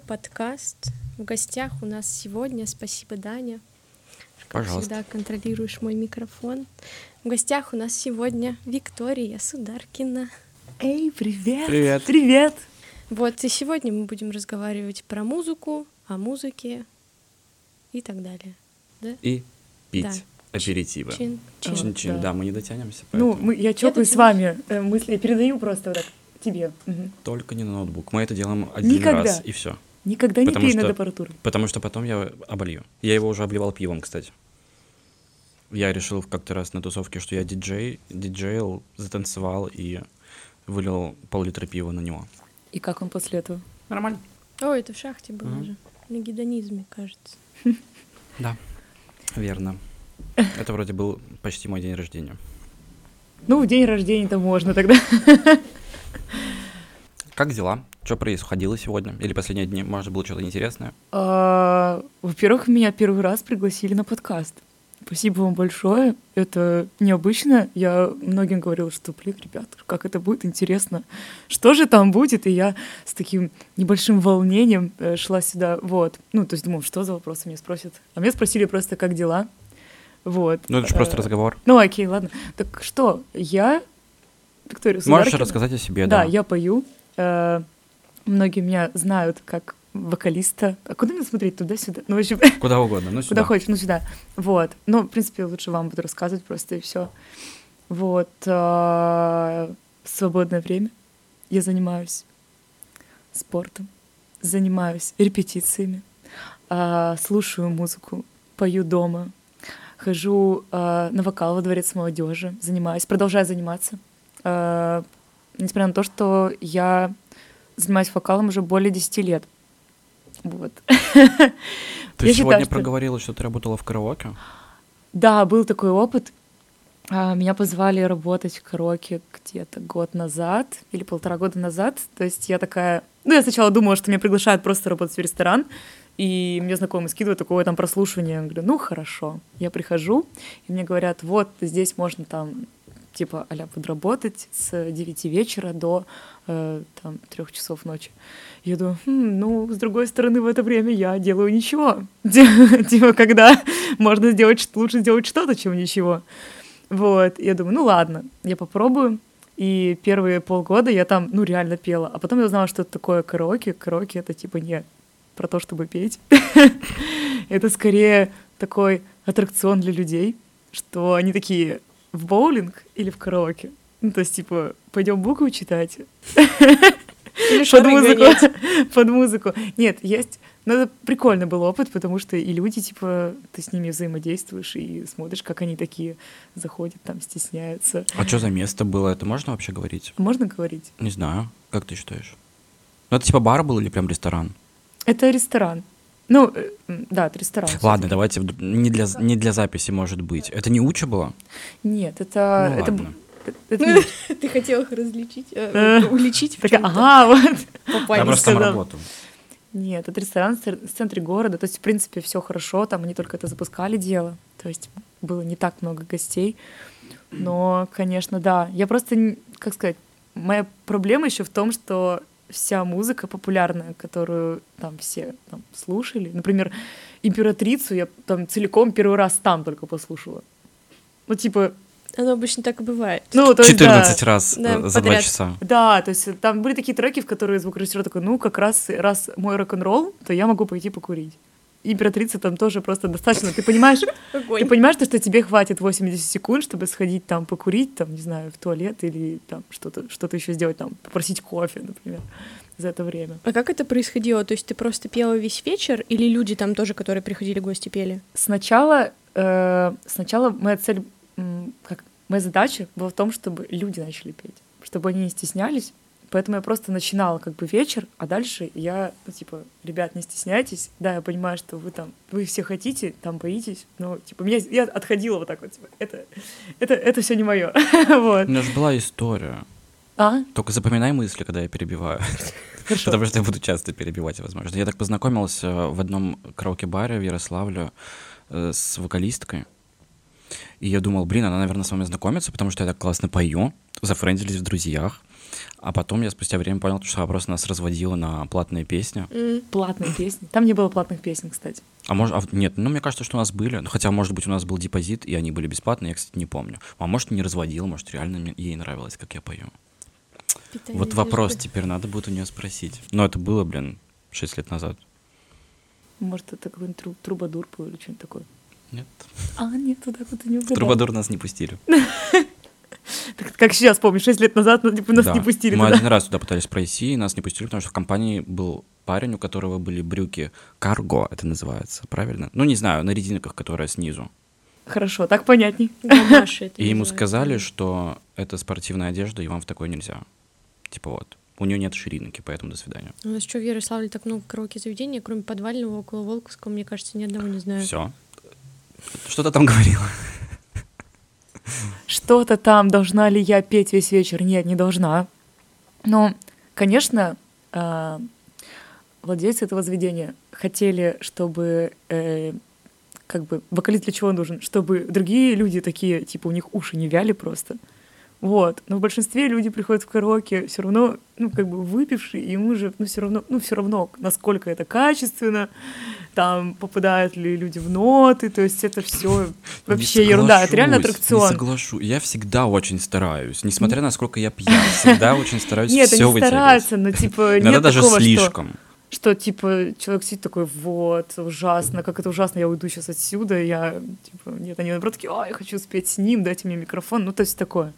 новый подкаст. В гостях у нас сегодня, спасибо, Даня, как Пожалуйста. всегда контролируешь мой микрофон. В гостях у нас сегодня Виктория Сударкина. Эй, привет! Привет. Привет! Вот, и сегодня мы будем разговаривать про музыку, о музыке и так далее. Да? И пить Да. аперитивы. Чин, чин. Чин-чин, Да. да. мы не дотянемся. Ну, поэтому мы, я чокаюсь с вами э, мысли, я передаю просто вот так тебе. Мгм. Только не на ноутбук. Мы это делаем один Никогда. раз, и все. Никогда не пей что- над аппаратурой. Потому что потом я оболью. Я его уже обливал пивом, кстати. Я решил как-то раз на тусовке, что я диджей, диджейл, затанцевал и вылил пол-литра пива на него. И как он после этого? Нормально. О, это в шахте было Мгм. же. На гедонизме, кажется. Да, верно. Это вроде был почти мой день рождения. Ну, в день рождения-то можно тогда. Как дела? Что происходило сегодня? Или последние дни? Может, было что-то интересное? А, Во-первых, меня первый раз пригласили на подкаст. Спасибо вам большое. Это необычно. Я многим говорила, что, блин, ребят, как это будет интересно. Что же там будет? И я с таким небольшим волнением э, шла сюда. Вот. Ну, то есть думаю, что за вопросы меня спросят. А меня спросили просто, как дела. Вот. Ну, это же просто Э, разговор. Ну, окей, ладно. Так что, я... Виктория Можешь рассказать о себе, Да, да? я пою. Э, Многие меня знают как вокалиста. А куда мне смотреть? Туда-сюда? Ну, в общем, Куда угодно, ну куда сюда. хочешь, ну сюда. Вот. Ну, в принципе, лучше вам буду рассказывать просто и все. Вот. а, свободное время я занимаюсь спортом, занимаюсь репетициями, а, слушаю музыку, пою дома, хожу а, на вокал во дворец молодежи, занимаюсь, продолжаю заниматься. Несмотря на то, что я занимаюсь вокалом уже более 10 лет. Вот. Ты Я сегодня считаю, что- проговорила, что ты работала в караоке? Да, был такой опыт. А, Меня позвали работать в караоке где-то год назад или полтора года назад. То есть я такая... Ну, я сначала думала, что меня приглашают просто работать в ресторан, и мне знакомый скидывает такое там прослушивание. Я говорю, ну, хорошо. Я прихожу, и мне говорят, вот, здесь можно там типа а-ля подработать с 9 вечера до э, там, 3 часов ночи. Я думаю, «Хм, ну, с другой стороны, в это время я делаю ничего. Типа, когда можно сделать, лучше сделать что-то, чем ничего. Вот, я думаю, ну ладно, я попробую. И первые полгода я там, ну, реально пела. А потом я узнала, что это такое караоке. Караоке — это типа не про то, чтобы петь. Это скорее такой аттракцион для людей, что они такие в боулинг или в караоке. Ну, то есть, типа, пойдем буквы читать Или под музыку. гонять. Под музыку. Нет, есть... Ну, это прикольный был опыт, потому что и люди, типа, ты с ними взаимодействуешь и смотришь, как они такие заходят, там, стесняются. А что за место было? Это можно вообще говорить? Можно говорить? Не знаю. Как ты считаешь? Ну, это типа бар был или прям ресторан? Это ресторан. Ну, э, да, это ресторан. Ладно, давайте не для, не для записи, может быть. Это не Уча было? Нет, это... ну, это, ладно. не- Ты хотел их различить, э, Э, уличить ага, вот. Я просто там работаю. Нет, это ресторан в центре города. То есть, в принципе, все хорошо. Там они только это запускали дело. То есть было не так много гостей. Но, конечно, да. Я просто, как сказать, моя проблема еще в том, что вся музыка популярная, которую там все там, слушали, например, императрицу я там целиком первый раз там только послушала. Ну, типа, Оно обычно так и бывает. ну, то есть, да. 14 раз Да, э, за два подряд. часа. Да, то есть там были такие треки, в которые звукорежиссер такой, ну, как раз, раз мой рок-н-ролл, то я могу пойти покурить. Императрица там тоже просто достаточно. Ты понимаешь, Огонь. ты понимаешь, что тебе хватит 80 секунд, чтобы сходить там покурить, там, не знаю, в туалет или там что-то что еще сделать, там, попросить кофе, например, за это время. А как это происходило? То есть ты просто пела весь вечер, или люди там тоже, которые приходили гости, пели? Сначала, э, сначала моя цель, как моя задача была в том, чтобы люди начали петь, чтобы они не стеснялись. Поэтому я просто начинала как бы вечер, а дальше я, ну, типа, ребят, не стесняйтесь. Да, я понимаю, что вы там, вы все хотите, там боитесь, но, типа, меня, я отходила вот так вот, типа, это, это, это все не мое. вот. У меня же была история. А, Только запоминай мысли, когда я перебиваю. хорошо. Потому что я буду часто перебивать, возможно. Я так познакомился в одном караоке-баре в Ярославле э, с вокалисткой. И я думал, блин, она, наверное, с вами знакомится, потому что я так классно пою. Зафрендились в друзьях. А потом я спустя время понял, что просто нас разводила на платные песни. М, Платные песни. Там не было платных песен, кстати. А может, а, нет, ну мне кажется, что у нас были. Ну, хотя, может быть, у нас был депозит, и они были бесплатные, я, кстати, не помню. А может, не разводил, может, реально мне- ей нравилось, как я пою. питание вот вопрос дружбы. теперь надо будет у нее спросить. Но это было, блин, 6 лет назад. Может, это какой-нибудь тру- трубадур был или что-нибудь такое. Нет. А, нет, вот так вот и не В угадал. Трубадур нас не пустили. Так, как сейчас помню, 6 лет назад ну, типа, нас Да. не пустили Мы туда. один раз туда пытались пройти, и нас не пустили, потому что в компании был парень, у которого были брюки карго, это называется, правильно? Ну, не знаю, на резинках, которая снизу. Хорошо, так понятней. Это И ему называется. сказали, что это спортивная одежда, и вам в такой нельзя. Типа вот. У нее нет ширинки, поэтому до свидания. У нас что, в Ярославле так много караоке-заведений, кроме подвального около Волковского, мне кажется, ни одного не знаю. Все. Что ты там говорила? Что-то там, должна ли я петь весь вечер? Нет, не должна. Но, конечно, а, владельцы этого заведения хотели, чтобы э, как бы вокалист для чего нужен? Чтобы другие люди такие, типа, у них уши не вяли просто. Вот. Но в большинстве люди приходят в караоке все равно, ну, как бы выпившие, и ему же, ну, все равно, ну, все равно, насколько это качественно, там, попадают ли люди в ноты, то есть это все вообще ерунда, это реально аттракцион. Не соглашу. Я всегда очень стараюсь. Несмотря на сколько я пьян, всегда очень стараюсь Нет, все они стараются, но типа нет даже слишком. что типа человек сидит такой, вот, ужасно, как это ужасно, я уйду сейчас отсюда, я, типа, нет, они наоборот такие, а, я хочу спеть с ним, дайте мне микрофон, ну, то есть такое.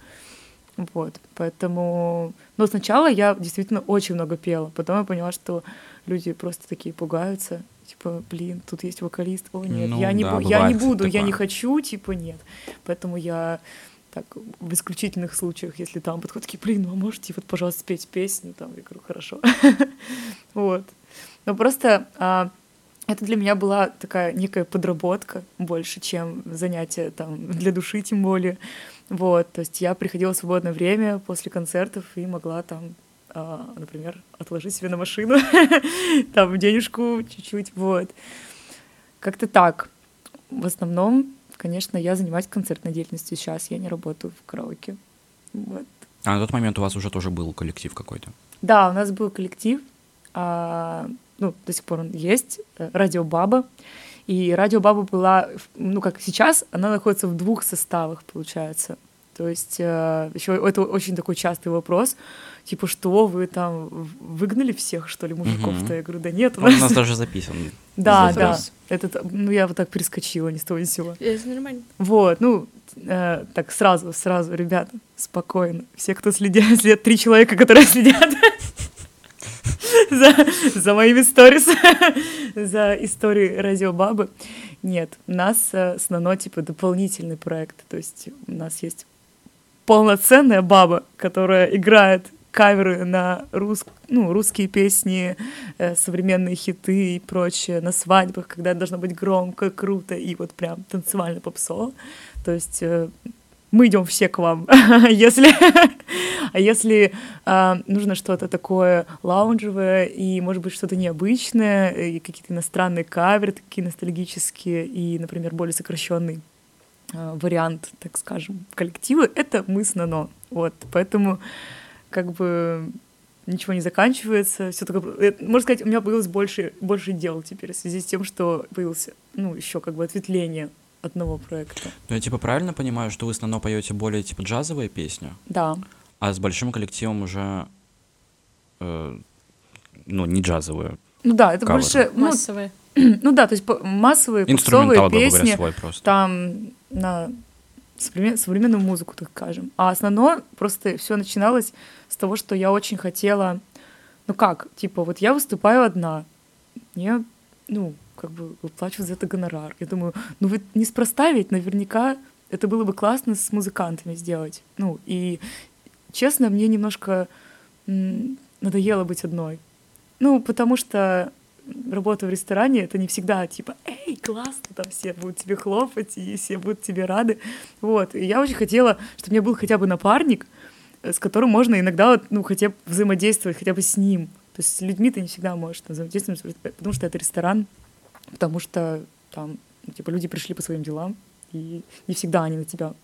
Вот, поэтому... Но сначала я действительно очень много пела, потом я поняла, что люди просто такие пугаются, типа, блин, тут есть вокалист, о, нет, Ну я, не, да, бу- я не буду, я такое. не хочу, типа, нет. Поэтому я так, в исключительных случаях, если там подходят такие, блин, ну а можете вот, пожалуйста, спеть песню, там, я говорю, хорошо. Вот. Но просто а, это для меня была такая некая подработка больше, чем занятие там для души, тем более. Вот, то есть я приходила в свободное время после концертов и могла там, а, например, отложить себе на машину там денежку чуть-чуть, вот. Как-то так. В основном, конечно, я занимаюсь концертной деятельностью сейчас, я не работаю в караоке. Вот. А на тот момент у вас уже тоже был коллектив какой-то. Да, у нас был коллектив, а, ну, до сих пор он есть, э, Радио Баба. И Радио Баба была, в- ну, как сейчас, она находится в двух составах, получается. То есть еще это очень такой частый вопрос, типа, что вы там выгнали всех, что ли, мужиков-то? Мгм. Я говорю, да нет, у Он у нас... нас даже записан. Да, да, этот, ну, я вот так перескочила, ни с того ни с сего. Это нормально. Вот, ну, э, так сразу, сразу, ребята, спокойно. Все, кто следят, след три человека, которые следят за, за моими сторис, за историей Радио Бабы. Нет, у нас э, с Нано, типа, дополнительный проект. То есть у нас есть полноценная баба, которая играет каверы на рус... ну, русские песни, э, современные хиты и прочее на свадьбах, когда должно быть громко, круто и вот прям танцевально попсово. То есть э, мы идем все к вам. если, а если а, нужно что-то такое лаунжевое и, может быть, что-то необычное, и какие-то иностранные каверы, такие ностальгические и, например, более сокращенный а, вариант, так скажем, коллектива, это мы с Нано. Вот, поэтому как бы ничего не заканчивается, все такое... э, Можно сказать, у меня появилось больше, больше дел теперь в связи с тем, что появилось, ну, еще как бы ответвление одного проекта. Ну, я типа правильно понимаю, что вы с Нано поете более типа джазовые песни, Да, а с большим коллективом уже э, ну, не джазовые. ну да, это Каверы. больше... Ну, Массовая. ну да, то есть массовые Инструментал, попсовые грубо песни, говоря, свой просто. там на современ- современную музыку, так скажем. А основное просто все начиналось с того, что я очень хотела, ну как, типа вот я выступаю одна, мне, ну, как бы выплачивают за это гонорар. Я думаю, ну вы неспроста ведь, наверняка это было бы классно с музыкантами сделать. Ну, и честно, мне немножко надоело быть одной. Ну, потому что работа в ресторане это не всегда типа, эй, классно, там все будут тебе хлопать, и все будут тебе рады. Вот. И я очень хотела, чтобы у меня был хотя бы напарник, э, с которым можно иногда, вот, ну, хотя бы взаимодействовать, хотя бы с ним. То есть с людьми ты не всегда можешь там, взаимодействовать, потому что это ресторан, потому что там, типа, люди пришли по своим делам, и не всегда они на тебя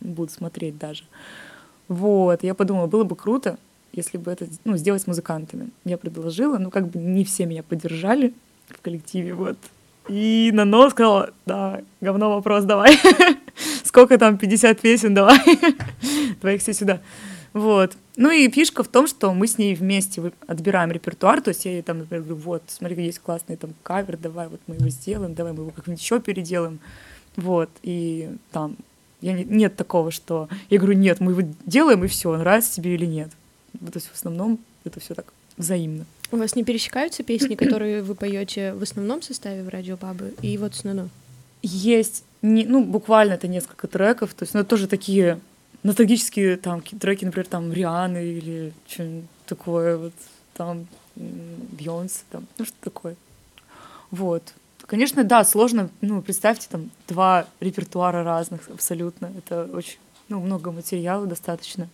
будут смотреть даже. Вот, я подумала, было бы круто, если бы это, ну, сделать с музыкантами. Я предложила, ну, как бы не все меня поддержали в коллективе, вот. И на нос сказала, да, говно вопрос, давай. Сколько там, 50 песен, давай. Твоих все сюда. Вот. Ну и фишка в том, что мы с ней вместе отбираем репертуар, то есть я ей там, например, говорю, вот, смотри, есть классный там кавер, давай вот мы его сделаем, давай мы его как-нибудь еще переделаем. Вот, и там я не, нет такого, что я говорю, нет, мы его делаем, и все, нравится тебе или нет. То есть в основном это все так взаимно. У вас не пересекаются песни, которые вы поете в основном составе в радио Бабы и вот с Нано? Есть, не, ну, буквально это несколько треков, то есть, ну, тоже такие ностальгические там треки, например, там Рианы или что-нибудь такое, вот там Бьонс, там, ну, что такое. Вот. Конечно, да, сложно, ну, представьте, там, два репертуара разных абсолютно. Это очень, ну, много материала достаточно.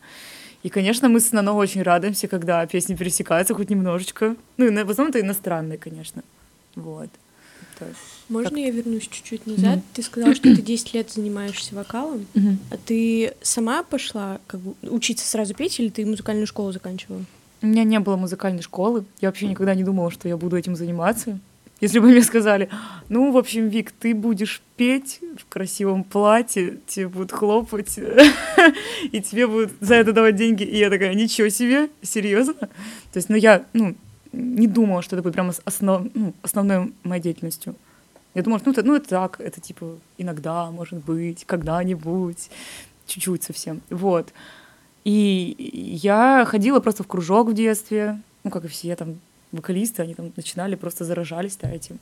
И, конечно, мы с Нано очень радуемся, когда песни пересекаются хоть немножечко. Ну, и в основном это иностранные, конечно. Вот. Это Можно как... я вернусь чуть-чуть назад? Mm-hmm. Ты сказала, что ты 10 лет занимаешься вокалом. Mm-hmm. А ты сама пошла как бы, учиться сразу петь, или ты музыкальную школу заканчивала? У меня не было музыкальной школы. Я вообще никогда не думала, что я буду этим заниматься. Если бы мне сказали, ну, в общем, Вик, ты будешь петь в красивом платье, тебе будут хлопать, и тебе будут за это давать деньги. И я такая, ничего себе, серьезно? То есть, ну, я, ну, не думала, что это будет прям основ, ну, основной моей деятельностью. Я думала, ну, это, ну, это так, это типа иногда, может быть, когда-нибудь, чуть-чуть совсем. Вот. И я ходила просто в кружок в детстве, ну, как и все там вокалисты, они там начинали, просто заражались да, этим.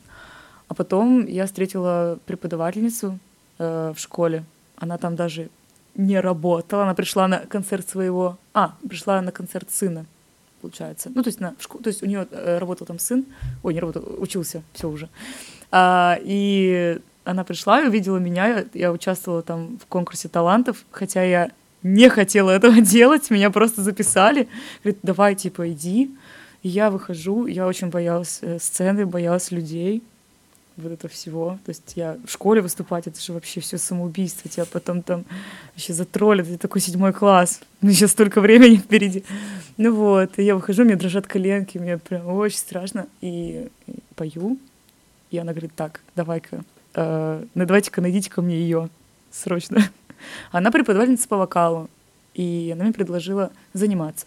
А потом я встретила преподавательницу э, в школе. Она там даже не работала. Она пришла на концерт своего... А, пришла на концерт сына, получается. Ну, то есть, на, в школу, то есть у нее э, работал там сын. Ой, не работал, учился, все уже. А, и она пришла и увидела меня. Я участвовала там в конкурсе талантов, хотя я не хотела этого делать. Меня просто записали. Говорит, давай, типа, иди. И я выхожу, я очень боялась э, сцены, боялась людей, вот это всего. То есть я в школе выступать, это же вообще все самоубийство. Тебя потом там вообще затроллят, это такой седьмой класс. Ну, сейчас столько времени впереди. Ну вот, и я выхожу, мне дрожат коленки, мне прям очень страшно. И пою. И она говорит, так, давай-ка, э, ну давайте-ка найдите ко мне ее срочно. Она преподавательница по вокалу, и она мне предложила заниматься.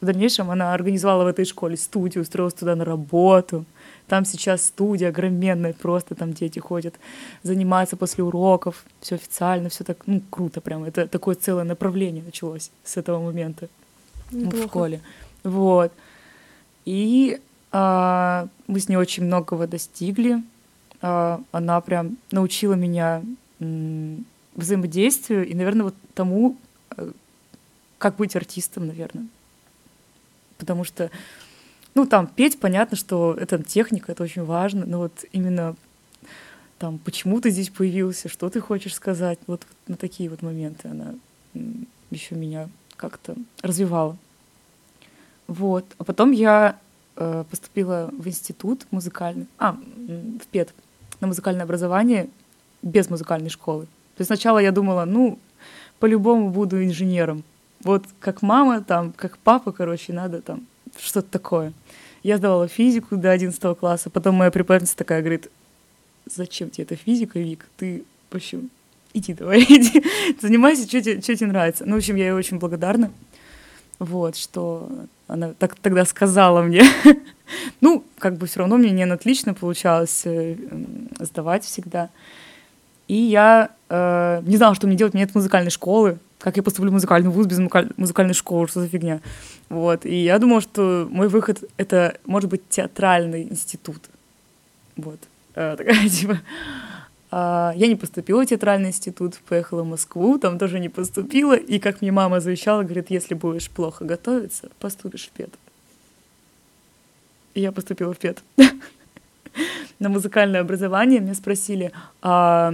В дальнейшем она организовала в этой школе студию, устроилась туда на работу. Там сейчас студия огроменная, просто там дети ходят, занимаются после уроков, все официально, все так, ну, круто прям. Это такое целое направление началось с этого момента ну, в школе. Вот. И мы с ней очень многого достигли. А, она прям научила меня взаимодействию и, наверное, вот тому, э, как быть артистом, наверное потому что, ну, там петь, понятно, что это техника, это очень важно, но вот именно там, почему ты здесь появился, что ты хочешь сказать, вот, вот на такие вот моменты она еще меня как-то развивала. Вот. А потом я поступила в институт музыкальный, а, в ПЕД, на музыкальное образование без музыкальной школы. То есть сначала я думала, ну, по-любому буду инженером, вот как мама, там, как папа, короче, надо там что-то такое. Я сдавала физику до 11 класса, потом моя преподавательница такая говорит, зачем тебе эта физика, Вик, ты, в общем, иди давай, иди, занимайся, что тебе, что тебе нравится. Ну, в общем, я ей очень благодарна, вот, что она так тогда сказала мне. ну, как бы все равно мне не отлично получалось э, сдавать всегда. И я э, не знала, что мне делать, у меня нет музыкальной школы, как я поступлю в музыкальный вуз без музыкальной школы, что за фигня. Вот. И я думала, что мой выход — это, может быть, театральный институт. Вот. А, такая, типа... А, я не поступила в театральный институт, поехала в Москву, там тоже не поступила. И, как мне мама завещала, говорит, если будешь плохо готовиться, поступишь в ПЕД. И я поступила в ПЕД. На музыкальное образование меня спросили, а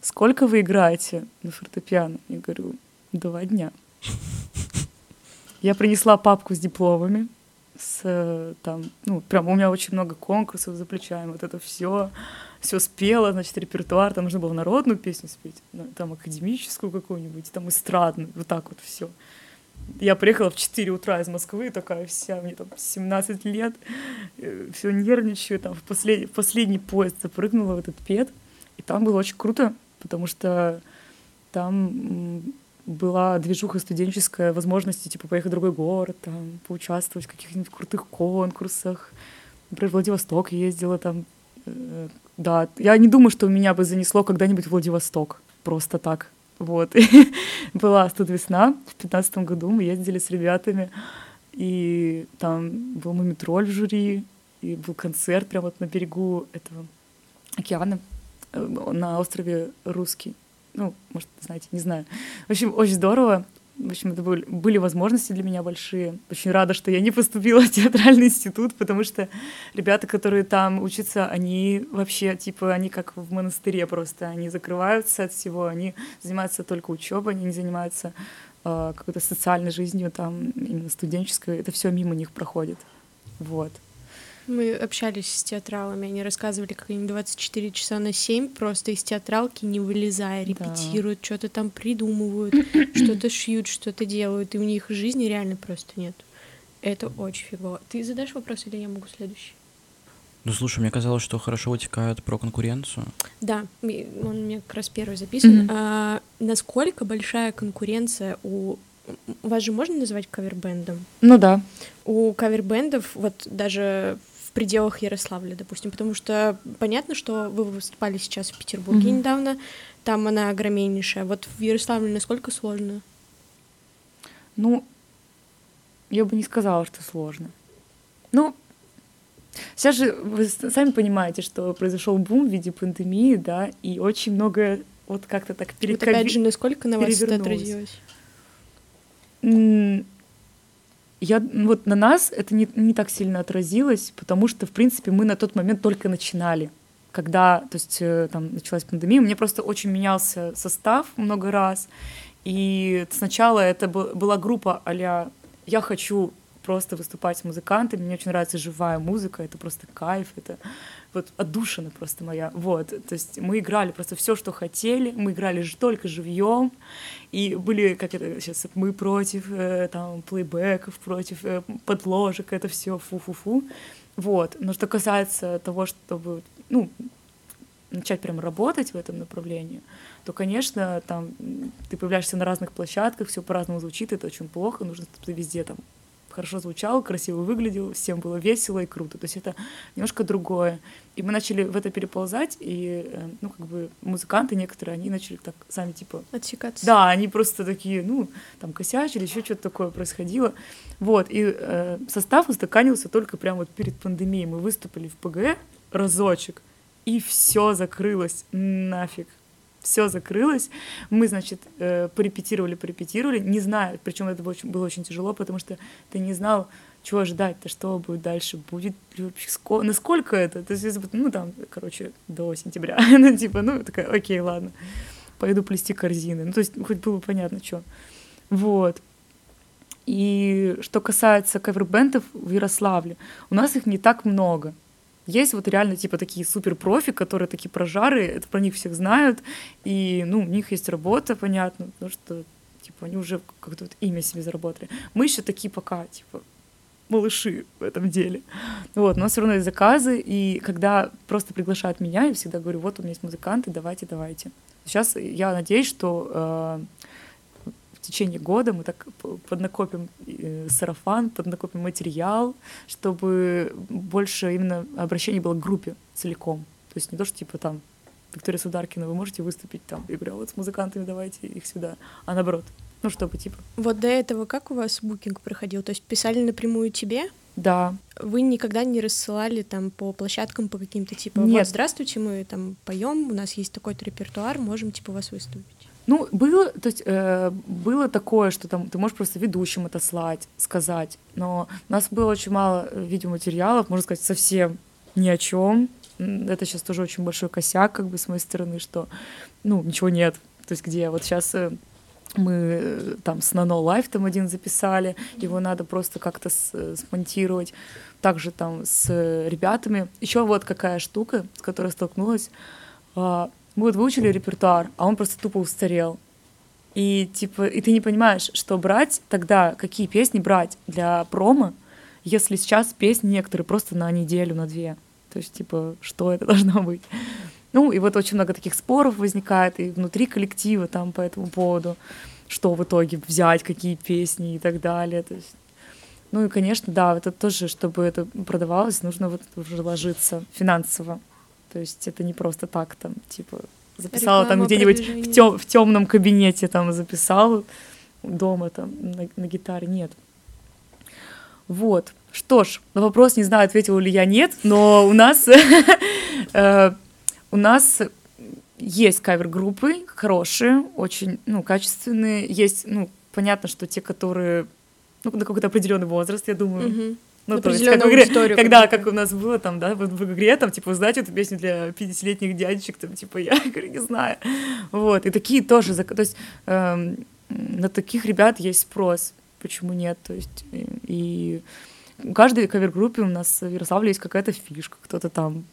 сколько вы играете на фортепиано? Я говорю, Два дня. Я принесла папку с дипломами, с там, ну, прям у меня очень много конкурсов за плечами, вот это все, все спела, значит, репертуар, там нужно было народную песню спеть, ну, там академическую какую-нибудь, там эстрадную, вот так вот все. Я приехала в 4 утра из Москвы, такая вся, мне там 17 лет, э, все нервничаю, там в последний, в последний поезд запрыгнула в этот ПЕД, и там было очень круто, потому что там была движуха студенческая, возможности, типа, поехать в другой город, там, поучаствовать в каких-нибудь крутых конкурсах. Например, в Владивосток ездила там. Да, я не думаю, что меня бы занесло когда-нибудь в Владивосток. Просто так. Вот. была тут весна в пятнадцатом году, мы ездили с ребятами, и там был Мумитроль в жюри, и был концерт прямо вот на берегу этого океана, э, на острове Русский. Ну, может, знаете, не знаю. В общем, очень здорово. В общем, это были, были возможности для меня большие. Очень рада, что я не поступила в театральный институт, потому что ребята, которые там учатся, они вообще, типа, они как в монастыре просто. Они закрываются от всего, они занимаются только учебой, они не занимаются э, какой-то социальной жизнью, там, именно студенческой. Это все мимо них проходит. Вот. Мы общались с театралами, они рассказывали, как они 24 часа на 7 просто из театралки не вылезая, репетируют, да. что-то там придумывают, что-то шьют, что-то делают, и у них жизни реально просто нет. Это очень фигово. Ты задашь вопрос или я могу следующий? Ну, слушай, мне казалось, что хорошо вытекают про конкуренцию. Да, он меня как раз первый записан. Mm-hmm. А, насколько большая конкуренция у вас же можно называть кавербендом? Ну да. У кавербендов вот даже пределах Ярославля, допустим, потому что понятно, что вы выступали сейчас в Петербурге mm-hmm. недавно, там она огромнейшая. Вот в Ярославле насколько сложно? Ну, я бы не сказала, что сложно. Ну, сейчас же вы сами понимаете, что произошел бум в виде пандемии, да, и очень многое вот как-то так перед вот опять же, насколько на вас это отразилось? Я, вот на нас это не, не так сильно отразилось, потому что, в принципе, мы на тот момент только начинали. Когда, то есть, э, там началась пандемия, мне просто очень менялся состав много раз. И сначала это была группа а «Я хочу просто выступать с музыкантами, мне очень нравится живая музыка, это просто кайф, это вот отдушина просто моя, вот, то есть мы играли просто все, что хотели, мы играли только живьем, и были, как это сейчас, мы против э, там плейбеков, против э, подложек, это все фу-фу-фу, вот, но что касается того, чтобы, ну, начать прям работать в этом направлении, то, конечно, там ты появляешься на разных площадках, все по-разному звучит, это очень плохо, нужно, везде там хорошо звучал, красиво выглядел, всем было весело и круто. То есть это немножко другое. И мы начали в это переползать, и, э, ну, как бы музыканты некоторые, они начали так сами, типа... Отсекаться. Да, они просто такие, ну, там, косячили, еще что-то такое происходило. Вот, и э, состав устаканился только прямо вот перед пандемией. Мы выступили в ПГ разочек, и все закрылось нафиг все закрылось. Мы, значит, э, порепетировали, порепетировали, не знаю, причем это было очень, было очень тяжело, потому что ты не знал, чего ожидать-то, что будет дальше, будет насколько это, то есть, ну, там, короче, до сентября, ну, типа, ну, такая, окей, ладно, пойду плести корзины, ну, то есть, хоть было понятно, что, вот. И что касается кавербендов в Ярославле, у нас их не так много, есть вот реально типа такие супер профи, которые такие прожары, это про них всех знают, и ну, у них есть работа, понятно, потому что типа они уже как-то вот имя себе заработали. Мы еще такие пока, типа, малыши в этом деле. Вот, но все равно есть заказы, и когда просто приглашают меня, я всегда говорю, вот у меня есть музыканты, давайте, давайте. Сейчас я надеюсь, что э, течение года мы так поднакопим э, сарафан, поднакопим материал, чтобы больше именно обращение было к группе целиком. То есть не то, что типа там Виктория Сударкина, вы можете выступить там? Я говорю, а вот с музыкантами давайте их сюда. А наоборот, ну, чтобы типа... Вот до этого как у вас букинг проходил? То есть писали напрямую тебе? Да. Вы никогда не рассылали там по площадкам, по каким-то типа, Нет. вот, здравствуйте, мы там поем, у нас есть такой-то репертуар, можем типа вас выставить. Ну, было, то есть, э, было такое, что там ты можешь просто ведущим это слать, сказать, но у нас было очень мало э, видеоматериалов, можно сказать, совсем ни о чем. Это сейчас тоже очень большой косяк, как бы, с моей стороны, что, ну, ничего нет. То есть, где вот сейчас э, мы э, там с Nano Life там один записали, его надо просто как-то смонтировать. Также там с ребятами. Еще вот какая штука, с которой столкнулась. Мы вот выучили репертуар, а он просто тупо устарел. И типа, и ты не понимаешь, что брать тогда, какие песни брать для промо, если сейчас песни некоторые просто на неделю, на две. То есть, типа, что это должно быть? Ну, и вот очень много таких споров возникает и внутри коллектива там по этому поводу, что в итоге взять, какие песни и так далее. То есть, ну и, конечно, да, это тоже, чтобы это продавалось, нужно вот уже ложиться финансово. То есть это не просто так там, типа, записала Реклама, там где-нибудь в, тем, в темном кабинете там записал дома там на, на гитаре. Нет. Вот. Что ж, на вопрос не знаю, ответила ли я нет, но у нас э, у нас есть кавер-группы хорошие, очень, ну, качественные. Есть, ну, понятно, что те, которые, ну, на какой-то определенный возраст, я думаю. То есть, как в игре, когда, как у нас было там, да, в, в игре, там, типа, знаете эту песню для 50-летних дядечек, там, типа, я, говорю, не знаю. Вот, и такие тоже, то есть, эм, на таких ребят есть спрос, почему нет, то есть, и, и у каждой кавер-группе у нас в Ярославле есть какая-то фишка, кто-то там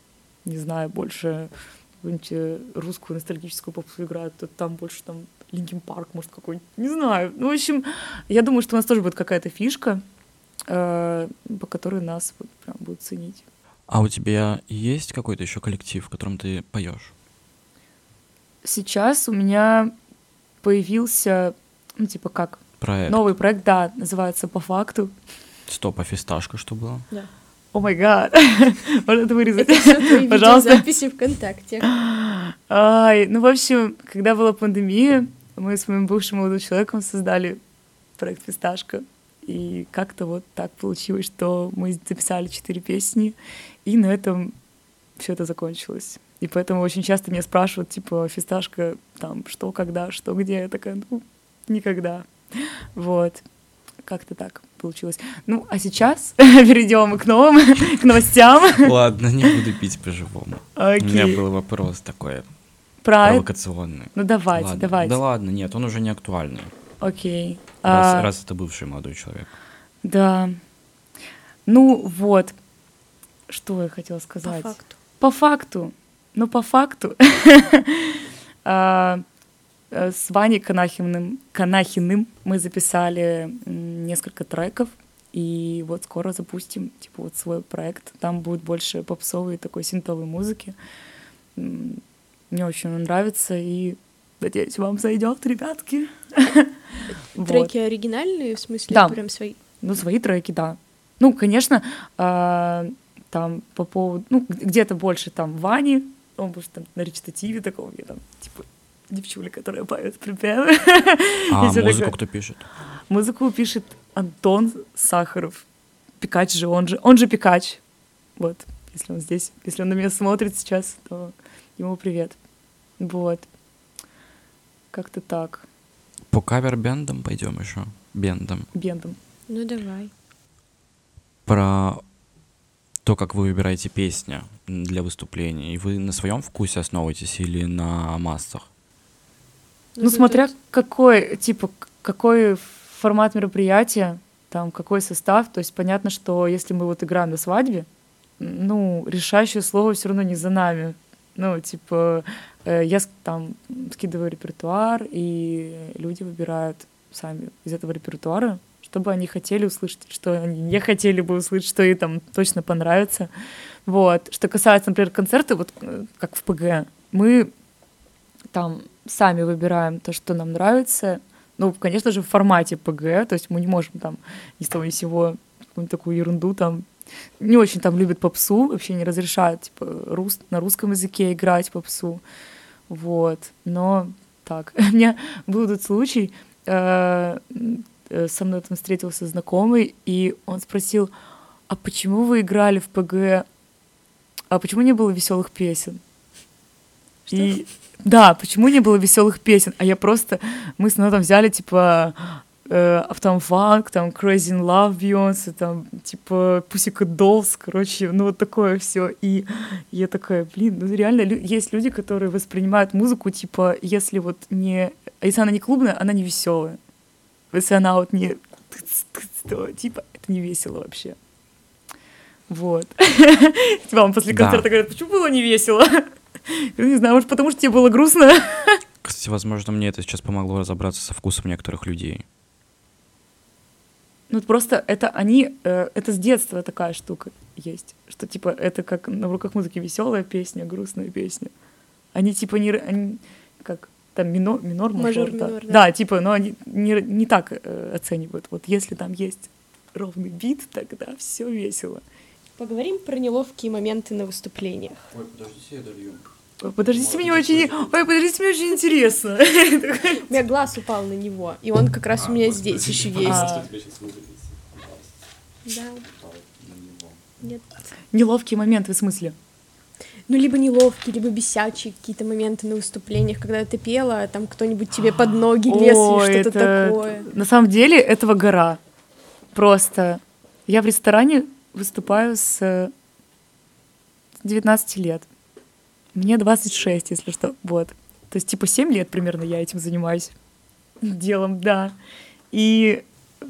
не знаю, больше какую-нибудь э, русскую ностальгическую попсу играют, то там больше там Linkin Park, может, какой-нибудь, не знаю. Ну, в общем, я думаю, что у нас тоже будет какая-то фишка, э, по которой нас вот прям будут ценить. А у тебя есть какой-то еще коллектив, в котором ты поешь? Сейчас у меня появился, ну, типа как? Проект. Новый проект, да, называется «По факту». Стоп, а фисташка что было? Да. О май гад. Можно это вырезать? Это все твои Пожалуйста. записи ВКонтакте. Ай, ну, в общем, когда была пандемия, мы с моим бывшим молодым человеком создали проект «Фисташка». И как-то вот так получилось, что мы записали четыре песни, и на этом все это закончилось. И поэтому очень часто меня спрашивают, типа, «Фисташка, там, что, когда, что, где?» Я такая, ну, никогда. Вот. Как-то так получилось. Ну, а сейчас перейдем к новым, к новостям. Ладно, не буду пить по-живому. Okay. У меня был вопрос такой Про... провокационный. Ну, давайте, ладно. давайте. Да ладно, нет, он уже не актуальный. Окей. Раз, а... раз это бывший молодой человек. Да. Ну, вот. Что я хотела сказать? По факту. По факту. Ну, по факту. А, Э, с Ваней Канахиным, Канахиным мы записали несколько треков, и вот скоро запустим, типа, вот свой проект. Там будет больше попсовой такой синтовой музыки. Мне очень нравится, и надеюсь, вам зайдет, ребятки. Треки оригинальные, в смысле, да. прям свои? Ну, свои треки, да. Ну, конечно, а, там по поводу, ну, где-то больше там Вани, он будет там на речитативе такого, где там, типа, девчуля, которая поет припевы. А музыку кто пишет? Музыку пишет Антон Сахаров. Пикач же, он же, он же Пикач. Вот, если он здесь, если он на меня смотрит сейчас, то ему привет. Вот. Как-то так. По кавер-бендам пойдем еще. Бендам. Бендам. Ну давай. Про то, как вы выбираете песни для выступления, и вы на своем вкусе основываетесь или на массах? Ну, смотря какой, типа, какой формат мероприятия, там, какой состав. То есть понятно, что если мы вот играем на свадьбе, ну, решающее слово все равно не за нами. Ну, типа, э, я там скидываю репертуар, и люди выбирают сами из этого репертуара, чтобы они хотели услышать, что они не хотели бы услышать, что им там точно понравится. Вот. Что касается, например, концерта, вот э, как в ПГ, мы там сами выбираем то, что нам нравится. Ну, конечно же, в формате ПГ, то есть мы не можем там ни с того ни сего какую-нибудь такую ерунду там не очень там любят попсу, вообще не разрешают типа рус, на русском языке играть попсу, вот. Но так, у меня был этот случай, э, э, со мной там встретился знакомый, и он спросил, а почему вы играли в ПГ, а почему не было веселых песен? Что? И да, почему не было веселых песен? А я просто, мы с там взяли, типа, э, там фанк, там Crazy in Love Beyoncé, там, типа, Pussycat Dolls, короче, ну вот такое все. И я такая, блин, ну реально есть люди, которые воспринимают музыку, типа, если вот не... Если она не клубная, она не веселая. Если она вот не... То, типа, это не весело вообще. Вот. Вам после концерта говорят, почему было не весело? Не знаю, может, потому что тебе было грустно? Кстати, возможно, мне это сейчас помогло разобраться со вкусом некоторых людей. Ну, просто это они, э, это с детства такая штука есть, что типа это как на руках музыки веселая песня, грустная песня. Они типа не, они, как там минор, минор мажор, да. минор, да. да, типа, но они не, не так э, оценивают. Вот если там есть ровный бит, тогда все весело. Поговорим про неловкие моменты на выступлениях. Ой, подождите, я долью. Подождите, мне очень, ой, подождите, мне очень интересно. У меня глаз упал на него, и он как раз у меня здесь еще есть. А. Да. Нет. Неловкие моменты, в смысле? Ну, либо неловкие, либо бесячие какие-то моменты на выступлениях, когда ты пела, а там кто-нибудь тебе под ноги лез или что-то это- такое. На самом деле этого гора. Просто я в ресторане выступаю с э, 19 лет. Мне 26, если что. Вот. То есть, типа, 7 лет примерно я этим занимаюсь делом, да. И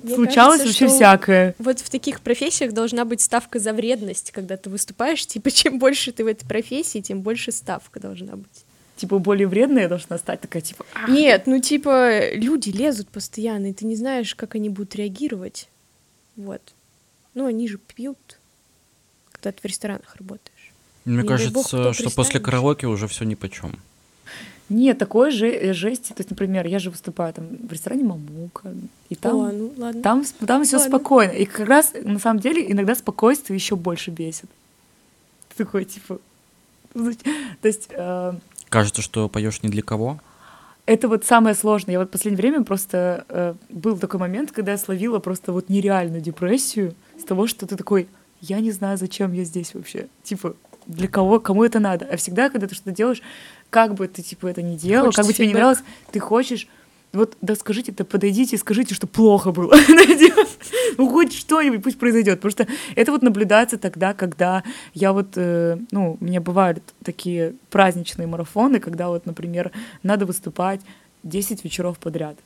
Мне случалось кажется, вообще всякое. Вот в таких профессиях должна быть ставка за вредность, когда ты выступаешь. Типа, чем больше ты в этой профессии, тем больше ставка должна быть. Типа, более вредная должна стать. Такая, типа, «А, Нет, ну типа люди лезут постоянно, и ты не знаешь, как они будут реагировать. Вот. Ну, они же пьют, когда ты в ресторанах работаешь. Мне Не кажется, бог, что после караоке уже все ни почем. Нет, такой же э, жести. То есть, например, я же выступаю там в ресторане Мамука, и там О, ну ладно. Там, там все спокойно. И как раз, на самом деле, иногда спокойствие еще больше бесит. Ты такой, типа... знаете, То есть э, Кажется, что поешь не для кого. это вот самое сложное. Я вот в последнее время просто... э, был такой момент, когда я словила просто вот нереальную депрессию с того, что ты такой, я не знаю, зачем я здесь вообще. Типа, для кого, кому это надо. А всегда, когда ты что-то делаешь, как бы ты, типа, это не делал, Хочется как бы тебе не фидбэк. нравилось, ты хочешь вот, да скажите, да подойдите и скажите, что плохо было. ну, хоть что-нибудь пусть произойдет. Потому что это вот наблюдается тогда, когда я вот, э, ну, у меня бывают такие праздничные марафоны, когда вот, например, надо выступать 10 вечеров подряд.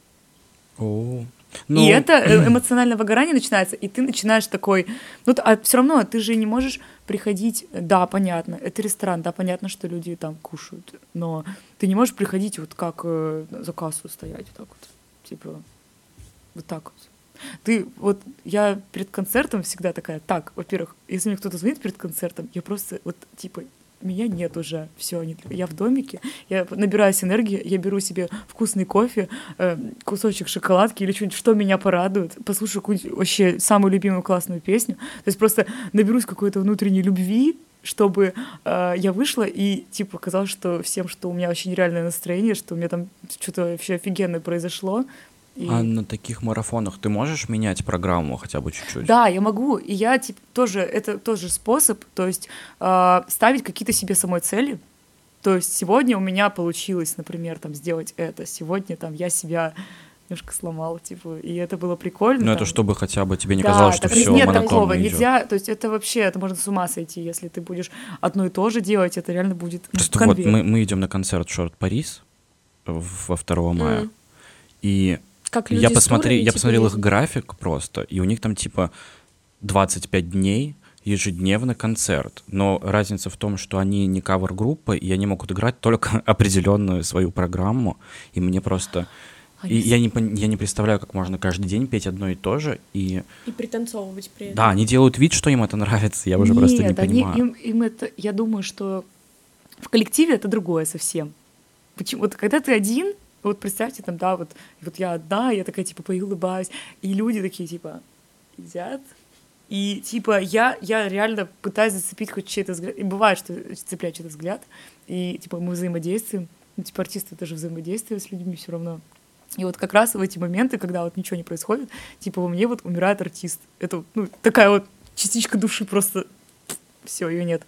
О, и ну, это э, эмоциональное выгорание начинается, и ты начинаешь такой... Ну, а все равно ты же не можешь приходить... Да, понятно, это ресторан, да, понятно, что люди там кушают, но ты не можешь приходить вот как э, за кассу стоять вот так вот, типа, вот так вот. Ты, вот, я перед концертом всегда такая, так, во-первых, если мне кто-то звонит перед концертом, я просто, вот, типа, меня нет уже, все, я в домике, я набираюсь энергии, я беру себе вкусный кофе, э, кусочек шоколадки или что-нибудь, что меня порадует, послушаю какую-нибудь вообще самую любимую классную песню, то есть просто наберусь какой-то внутренней любви, чтобы э, я вышла и типа казалось, что всем, что у меня вообще нереальное настроение, что у меня там что-то вообще офигенное произошло. И- а на таких марафонах ты можешь менять программу хотя бы чуть-чуть? Да, я могу. И я типа тоже, это тоже способ, то есть э, ставить какие-то себе самой цели. То есть сегодня у меня получилось, например, там сделать это. Сегодня там я себя немножко сломала, типа, и это было прикольно. Ну, это чтобы хотя бы тебе не Да, казалось, что все нет такого, идет. нельзя, то есть это вообще, это можно с ума сойти, если ты будешь одно и то же делать, это реально будет ну, Просто вот конвейер. мы, мы идем на концерт Шорт Парис во 2 мая, Мгм. и Как я, люди с посмотри, я посмотрел их график просто, и у них там типа 25 дней ежедневно концерт. Но разница в том, что они не кавер-группа, и они могут играть только определенную свою программу, и мне просто... И я не, я не представляю, как можно каждый день петь одно и то же, и... И пританцовывать при этом. Да, они делают вид, что им это нравится, я уже просто не Нет, они- понимаю. им, им это, я думаю, что в коллективе это другое совсем. Почему? Вот когда ты один, вот представьте там, да, вот, вот я одна, я такая, типа, улыбаюсь, и люди такие, типа, едят, и, типа, я, я реально пытаюсь зацепить хоть чей-то взгляд, и бывает, что цепляю чей-то взгляд, и, типа, мы взаимодействуем, ну, типа, артисты тоже взаимодействуют с людьми все равно. И вот как раз в эти моменты, когда вот ничего не происходит, типа, во мне вот умирает артист. Это, ну, такая вот частичка души просто все, ее нет.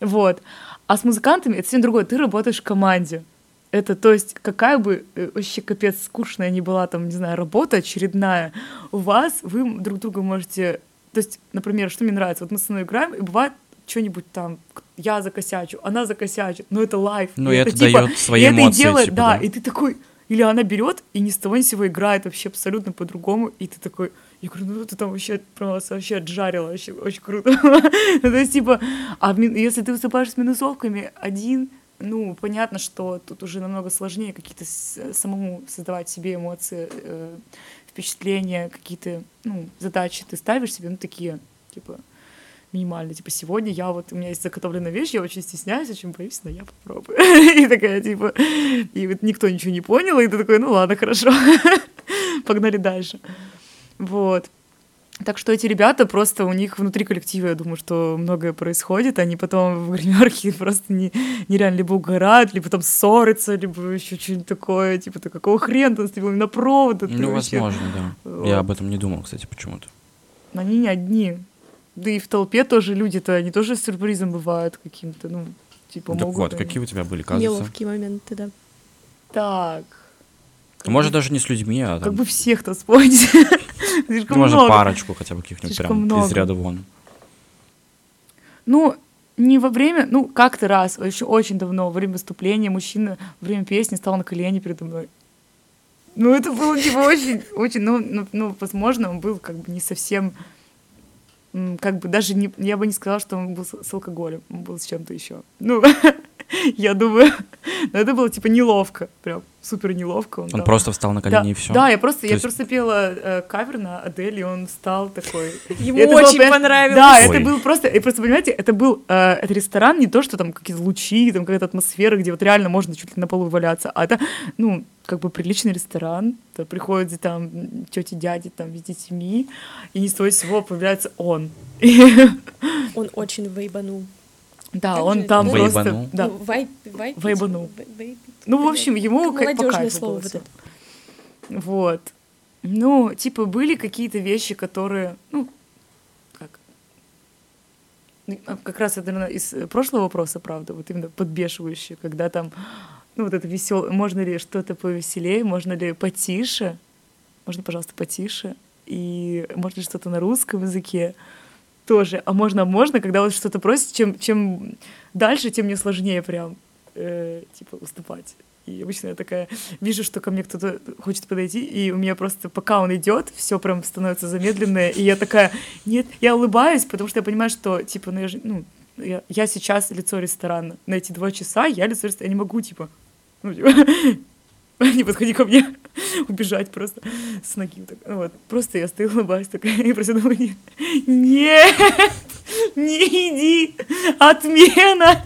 Вот. А с музыкантами это совсем другое. Ты работаешь в команде. Это, то есть, какая бы э, вообще капец скучная ни была там, не знаю, работа очередная, у вас вы друг друга можете... То есть, например, что мне нравится, вот мы с мной играем, и бывает что-нибудь там, я закосячу, она закосячит, но это лайф. Ну, и и это типа- даёт свои и это и эмоции, делает, типа, да, да. и ты такой, или она берет и ни с того ни с сего играет вообще абсолютно по-другому, и ты такой, я говорю, ну ты там вообще просто вообще отжарила, вообще очень круто. Ну, То есть, типа, а если ты выступаешь с минусовками один, ну, понятно, что тут уже намного сложнее какие-то самому создавать себе эмоции, э, впечатления, какие-то, ну, задачи ты ставишь себе, ну, такие, типа, минимальные. Типа, сегодня я вот, у меня есть заготовленная вещь, я очень стесняюсь, очень боюсь, но я попробую. И такая, типа, и вот никто ничего не понял, и ты такой, ну ладно, хорошо, погнали дальше. Вот. Так что эти ребята просто у них внутри коллектива, я думаю, что многое происходит. Они потом в гримерке просто не, нереально либо угорают, либо там ссорятся, либо еще что-нибудь такое, типа, ты какого хрена ты наступил на провод? Ну, возможно, да. Вот. Я об этом не думал, кстати, почему-то. Они не одни. Да и в толпе тоже люди-то, они тоже с сюрпризом бывают каким-то, ну, типа, так могут... вот, они... какие у тебя были казусы? Неловкие моменты, да. Так. Может, даже не с людьми, а там... Как бы всех-то вспомнить. Слишком Можно много. парочку хотя бы каких-нибудь прям много. из ряда вон. Ну, не во время, ну, как-то раз, еще очень давно, во время выступления мужчина во время песни стал на колени передо мной. Ну, это было, типа, очень, очень, ну, ну, ну, возможно, он был как бы не совсем, как бы даже не, я бы не сказала, что он был с, с алкоголем, он был с чем-то еще. Ну, я думаю, но это было, типа, неловко, прям супер неловко. Он, он там... просто встал на колени да, и все. Да, я просто, То я есть... просто пела э, кавер на Адель, и он встал такой. Ему очень было, понравилось. Да, Ой. это был просто, и просто понимаете, это был э, это ресторан не то, что там какие-то лучи, там какая-то атмосфера, где вот реально можно чуть ли на полу валяться, а это, ну, как бы приличный ресторан, то приходят там тети, дяди, там, с детьми, и ни с того ни сего появляется он. Он очень вейбанул. Да, так он там просто... Да. Ну, вайп, Вейбанул. Ну, в общем, ему как Молодежное слово вот это. Вот. Ну, типа, были какие-то вещи, которые, ну, как? Ну, а как раз это, наверное, из прошлого вопроса, правда, вот именно подбешивающие, когда там, ну, вот это веселое, можно ли что-то повеселее, можно ли потише, можно, пожалуйста, потише, и можно ли что-то на русском языке, тоже. А можно, можно, когда вот что-то просит, чем, чем дальше, тем мне сложнее прям, э, типа, уступать. И обычно я такая вижу, что ко мне кто-то хочет подойти, и у меня просто, пока он идет, все прям становится замедленное, и я такая, нет, я улыбаюсь, потому что я понимаю, что, типа, ну, я, же, ну, я, я сейчас лицо ресторана. На эти два часа я лицо ресторана, я не могу, типа, ну, типа, не подходи ко мне, убежать просто с ноги. Так, вот. Просто я стою, улыбаюсь такая, и просто думаю, нет, нет, не иди, отмена,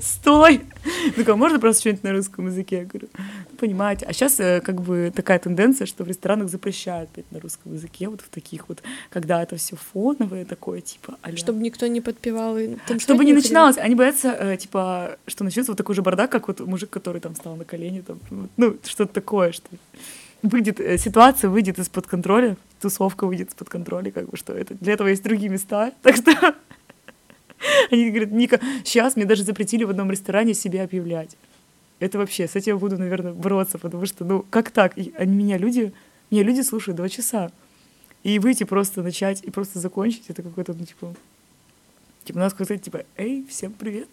стой. Ну, можно просто что-нибудь на русском языке? Я говорю, «Ну, понимаете. А сейчас э, как бы такая тенденция, что в ресторанах запрещают петь на русском языке, вот в таких вот, когда это все фоновое такое, типа, а Чтобы никто не подпевал. И Чтобы не начиналось. Они боятся, э, типа, что начнется вот такой же бардак, как вот мужик, который там стал на колени, там, ну, что-то такое, что выйдет, э, ситуация выйдет из-под контроля, тусовка выйдет из-под контроля, как бы, что это. Для этого есть другие места, так что они говорят, Ника, сейчас мне даже запретили в одном ресторане себя объявлять. Это вообще, с этим я буду, наверное, бороться, потому что, ну, как так? И они меня люди, меня люди слушают два часа. И выйти просто начать и просто закончить, это какой-то, ну, типа, типа, надо сказать, типа, эй, всем привет.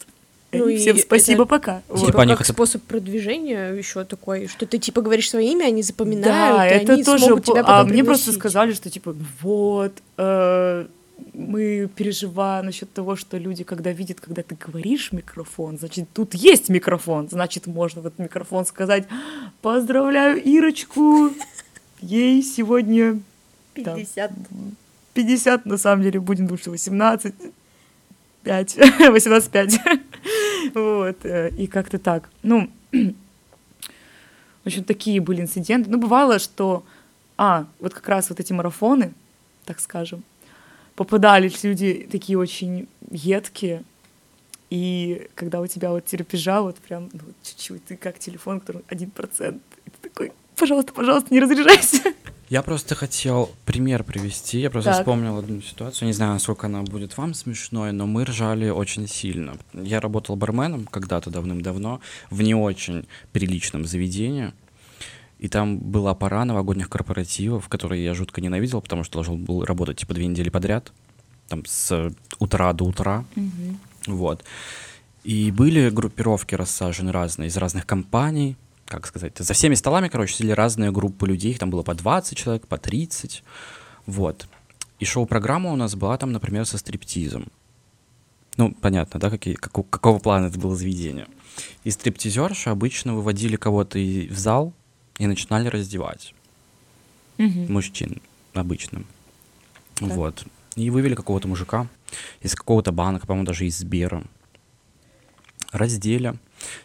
Ну всем спасибо, это, пока. Типа, вот. как это... способ продвижения еще такой, что ты типа говоришь свое имя, они запоминают, да, и это они тоже. Смогут тебя а мне просто сказали, что типа вот э, мы переживаем насчет того, что люди, когда видят, когда ты говоришь микрофон, значит, тут есть микрофон, значит, можно в этот микрофон сказать «Поздравляю Ирочку, ей сегодня...» 50. 50, на самом деле, будем думать, что 18, 5, 18, 5. вот, э, и как-то так. Ну, в общем, такие были инциденты. Ну, бывало, что... А, вот как раз вот эти марафоны, так скажем, попадались люди такие очень едкие, и когда у тебя вот терапежа, вот прям ну, чуть-чуть, ты как телефон, который один процент, ты такой, пожалуйста, пожалуйста, не разряжайся. Я просто хотел пример привести. Я просто так. вспомнил одну ситуацию. Не знаю, насколько она будет вам смешной, но мы ржали очень сильно. Я работал барменом когда-то давным-давно в не очень приличном заведении. И там была пора новогодних корпоративов, которые я жутко ненавидел, потому что должен был работать типа две недели подряд, там с утра до утра. Mm-hmm. Вот. И были группировки рассажены разные из разных компаний, как сказать, за всеми столами, короче, сидели разные группы людей, их там было по 20 человек, по 30, вот. И шоу-программа у нас была там, например, со стриптизом. Ну, понятно, да, какие, какого, какого плана это было заведение. И стриптизерши обычно выводили кого-то в зал и начинали раздевать Мгм. мужчин обычно. Так. Вот. И вывели какого-то мужика из какого-то банка, по-моему, даже из Сбера. Раздели,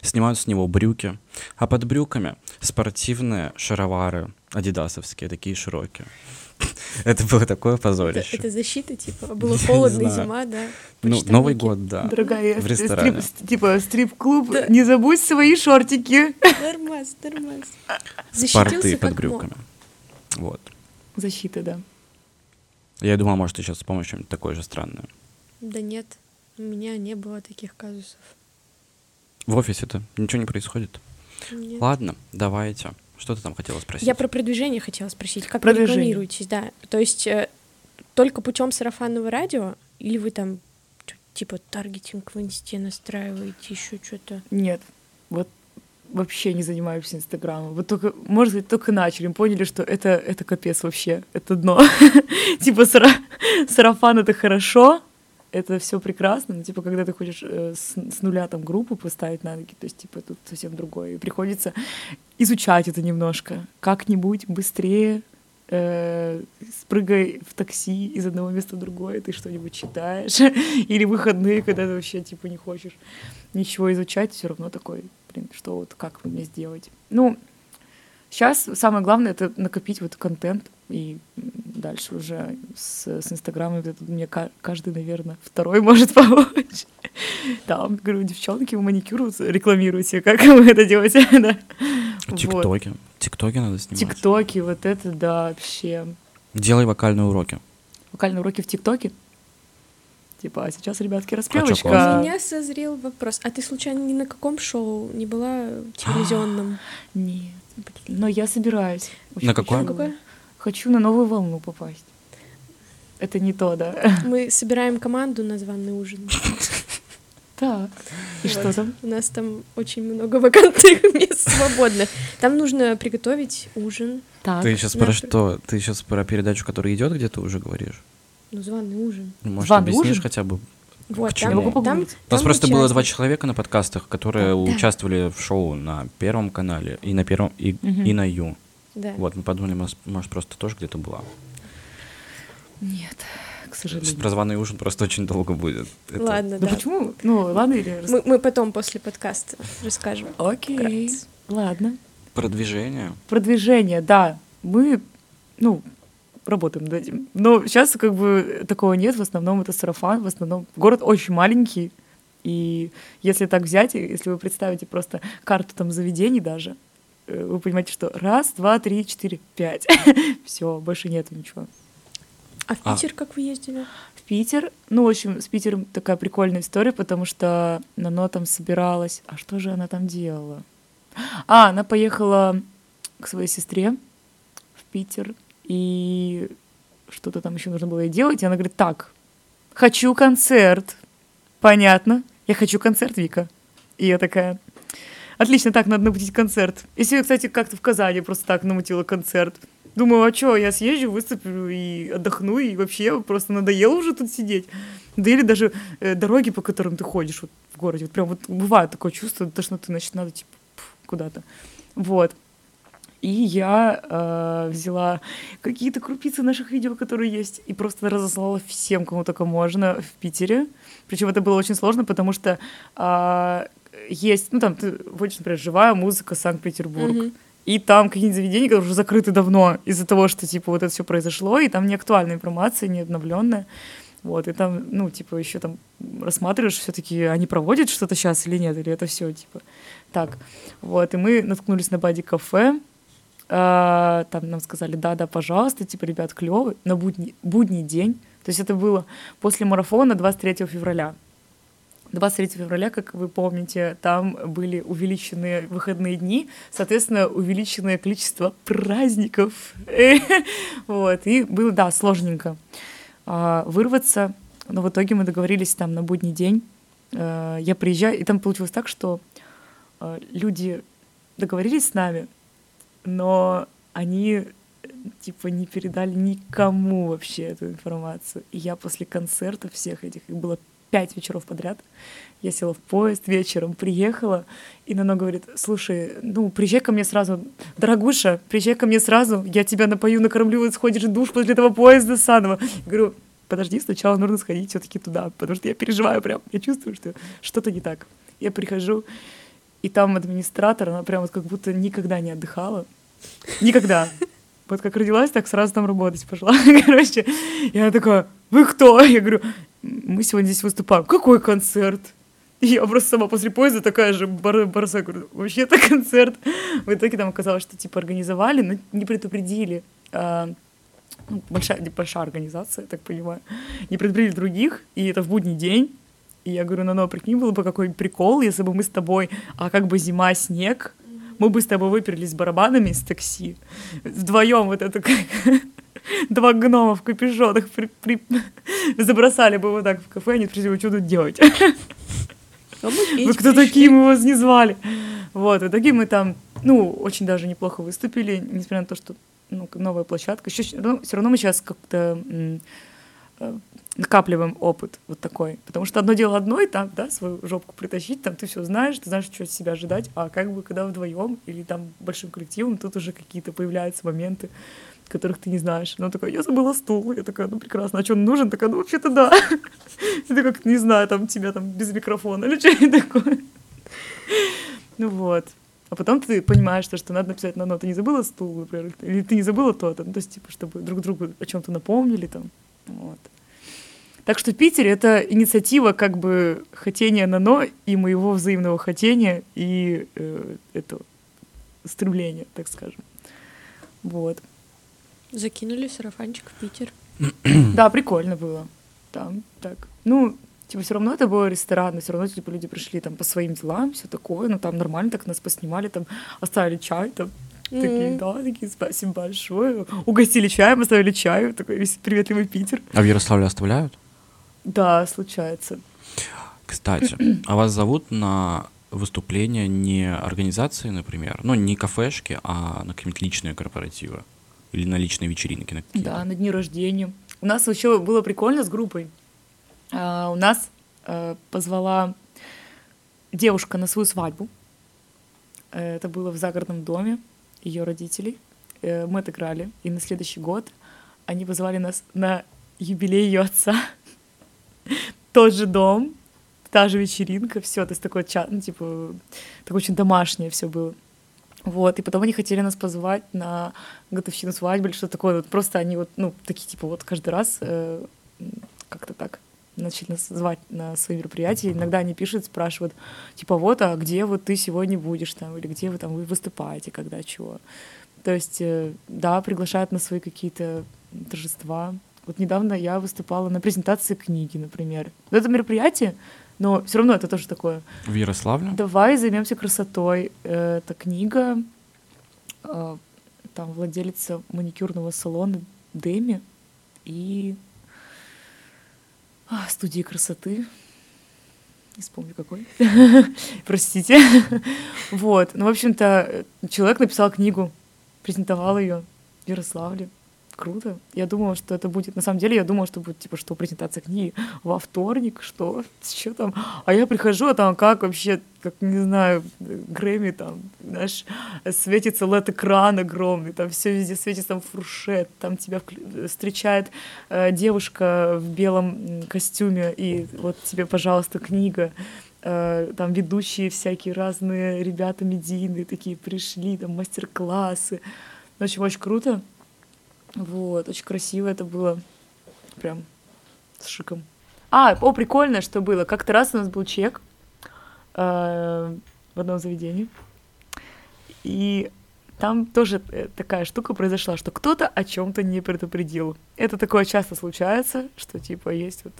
снимают с него брюки, а под брюками спортивные шаровары адидасовские, такие широкие. Это было такое Это, позорище. это защита, типа, было холодно, знаю. зима, да. Ну. Новый год, да. Дорогая, в стрип- ресторане. типа стрип-клуб, Да. не забудь свои шортики. Нормас, нормас. Спорты Защитился под брюками. Вот. Защита, да. Я думал, может, ты сейчас вспомнишь что-нибудь такое же странное. мог. Да нет, у меня не было таких казусов. В офисе-то ничего не происходит. Нет. Ладно, давайте. Что ты там хотела спросить? Я про продвижение хотела спросить. Как вы Продвижение. рекламируетесь, да? То есть э, только путем сарафанного радио или вы там типа таргетинг в инсте настраиваете, еще что-то? Нет, вот вообще не занимаемся Инстаграмом. Вот только, может быть, только начали, поняли, что это, это капец вообще, это дно. Типа сара- сарафан — это хорошо, это все прекрасно, но типа когда ты хочешь э, с, с нуля там группу поставить на ноги, то есть типа тут совсем другое. И приходится изучать это немножко. Как-нибудь быстрее э, спрыгай в такси из одного места в другое, ты что-нибудь читаешь. Или выходные, когда ты вообще типа не хочешь ничего изучать, все равно такой, блин, что вот как мне сделать. Ну, сейчас самое главное это накопить вот контент и дальше уже с, с Инстаграмом это мне ка- каждый, наверное, второй может помочь. Там, говорю, девчонки, вы маникюр рекламируете, как вы это делаете, да. Вот. Тиктоки. Тиктоки надо снимать. Тиктоки, вот это, да, вообще. Делай вокальные уроки. Вокальные уроки в ТикТоке. Типа, а сейчас, ребятки, У распевочка. классно. меня созрел вопрос. А ты случайно ни на каком шоу не была телевизионном? Нет, но я собираюсь. Очень На какое? На какое? Хочу на новую волну попасть. Это не то, да. Мы собираем команду на званый ужин. Так. И что там? У нас там очень много вакантных мест свободных. Там нужно приготовить ужин. Так. Ты сейчас про что? Ты сейчас про передачу, которая идет, где ты уже говоришь? Ну, званый ужин. Может, Званый объяснишь ужин? хотя бы? Вот, чему? там, там, погуглить. У нас там просто было два человека на подкастах, которые Да. участвовали в шоу на Первом канале и на Первом и, Мгм. и на Ю. Да. Вот, мы подумали, может, просто тоже где-то была. Нет, к сожалению. про званый ужин просто очень долго будет. Это- Ладно, Ну да. почему? Ну, ладно, или... Мы, мы потом после подкаста расскажем. Окей, вкратце. ладно. Продвижение. Продвижение, да. Мы, ну, работаем над этим. Но сейчас как бы такого нет, в основном это сарафан, в основном город очень маленький, и если так взять, если вы представите просто карту там заведений даже, вы понимаете, что раз, два, три, четыре, пять. Все, больше нету ничего. А в А. Питер как вы ездили? В Питер, ну, в общем, с Питером такая прикольная история, потому что Нано там собиралась. А что же она там делала? А, она поехала к своей сестре в Питер, и что-то там еще нужно было ей делать. И она говорит, так, хочу концерт. Понятно, я хочу концерт, Вика. И я такая, отлично, так, надо намутить концерт. И сегодня, кстати, как-то в Казани просто так намутила концерт. Думаю, а что, я съезжу, выступлю и отдохну, и вообще просто надоело уже тут сидеть. Да или даже э, дороги, по которым ты ходишь вот, в городе, вот прям вот бывает такое чувство, тошноты, значит, надо типа куда-то. Вот. И я э, взяла какие-то крупицы наших видео, которые есть, и просто разослала всем, кому только можно в Питере. Причем это было очень сложно, потому что а, есть, ну там ты вводишь, например, живая музыка Санкт-Петербург. Мгм. И там какие-нибудь заведения, которые уже закрыты давно из-за того, что, типа, вот это все произошло, и там не актуальная информация, не обновленная. Вот, и там, ну, типа, еще там рассматриваешь все-таки, они проводят что-то сейчас или нет, или это все, типа, так. Вот, и мы наткнулись на Бади-кафе, а, там нам сказали, да-да, пожалуйста, типа, ребят, клево, на будний, будний день. То есть это было после марафона 23 февраля. 23 февраля, как вы помните, там были увеличенные выходные дни, соответственно, увеличенное количество праздников. Вот, и было, да, сложненько а, вырваться, но в итоге мы договорились там на будний день. Э, Я приезжаю, и там получилось так, что э, люди договорились с нами, но они типа не передали никому вообще эту информацию. И я после концерта всех этих, их было пять вечеров подряд. Я села в поезд вечером, приехала, и Нано говорит, слушай, ну, приезжай ко мне сразу, дорогуша, приезжай ко мне сразу, я тебя напою, накормлю, вот сходишь в душ после этого поезда заново. Я говорю, подожди, сначала нужно сходить все таки туда, потому что я переживаю прям, я чувствую, что что-то не так. Я прихожу, и там администратор, она прям вот как будто никогда не отдыхала. Никогда. Вот как родилась, так сразу там работать пошла. Короче, она такая, вы кто? Я говорю, мы сегодня здесь выступаем. Какой концерт? Я просто сама после поезда такая же бар барса, говорю, вообще это концерт. В итоге там оказалось, что типа организовали, но не предупредили. А, ну, большая, большая организация, я так понимаю. Не предупредили других, и это в будний день. И я говорю, ну, ну, прикинь, было бы какой прикол, если бы мы с тобой, а как бы зима, снег, мы бы с тобой выперлись барабанами из такси. Вдвоем вот это как два гнома в капюшонах при, при... забросали бы вот так в кафе, они спросили, что тут делать? А Вы кто такие, мы вас не звали. Вот, в итоге мы там, ну, очень даже неплохо выступили, несмотря на то, что ну, новая площадка. Еще, ну, все равно мы сейчас как-то накапливаем опыт вот такой. Потому что одно дело одной, там, да, свою жопку притащить, там ты все знаешь, ты знаешь, что от себя ожидать, а как бы когда вдвоем или там большим коллективом, тут уже какие-то появляются моменты, которых ты не знаешь. Она такая, я забыла стул. Я такая, ну прекрасно, а что он нужен? Такая, ну вообще-то да. Это как, не знаю, там тебя там без микрофона или что-нибудь такое. Ну вот. А потом ты понимаешь, что, что надо написать на ноту. Ты не забыла стул, например, или ты не забыла то-то. Ну, то есть, типа, чтобы друг другу о чем-то напомнили там. Вот. Так что Питер — это инициатива как бы хотения Нано и моего взаимного хотения и э, это стремления, так скажем. Вот. Закинули сарафанчик в Питер. Да, прикольно было. Там так. Ну, типа, все равно это был ресторан, но все равно, типа, люди пришли там по своим делам, все такое, ну, там нормально так нас поснимали, там, оставили чай, там. Такие, да, такие, спасибо большое. Угостили чаем, оставили чаю, такой весь приветливый Питер. А в Ярославле оставляют? Да, случается. Кстати, а вас зовут на выступления не организации, например, ну, не кафешки, а на какие-нибудь личные корпоративы? Или на личные вечеринки? На да, на дни рождения. У нас еще было прикольно с группой. А, у нас а, позвала девушка на свою свадьбу. Э, это было в загородном доме ее родителей. Э, мы отыграли. И на следующий год они позвали нас на юбилей ее отца. Тот же дом, та же вечеринка, все, то есть такой чат, ну, типа, такое очень домашнее все было. Вот, и потом они хотели нас позвать на годовщину свадьбы или что-то такое. Вот просто они вот, ну, такие, типа, вот каждый раз э, как-то так начали нас звать на свои мероприятия. Иногда они пишут, спрашивают, типа, вот, а где вот ты сегодня будешь там, или где вы там вы выступаете, когда чего. То есть, э, да, приглашают на свои какие-то торжества. Вот недавно я выступала на презентации книги, например. Вот это мероприятие, но все равно это тоже такое. В Ярославле? Давай займемся красотой. Это книга, э, там владелица маникюрного салона Деми и студии красоты. Не вспомню какой. Простите. вот. Ну, в общем-то, человек написал книгу, презентовал ее в Ярославле круто. Я думала, что это будет... На самом деле, я думала, что будет, типа, что презентация книги во вторник, что, что там. А я прихожу, а там как вообще, как, не знаю, Грэмми там, знаешь, светится LED-экран огромный, там все везде светится, там фуршет, там тебя встречает э, девушка в белом костюме, и вот тебе, пожалуйста, книга э, там ведущие всякие разные ребята медийные такие пришли, там мастер-классы. В общем, очень круто. Вот, очень красиво это было. Прям с шиком. А, о, прикольно, что было. Как-то раз у нас был чек э, в одном заведении. И там тоже э, такая штука произошла, что кто-то о чем-то не предупредил. Это такое часто случается, что типа есть вот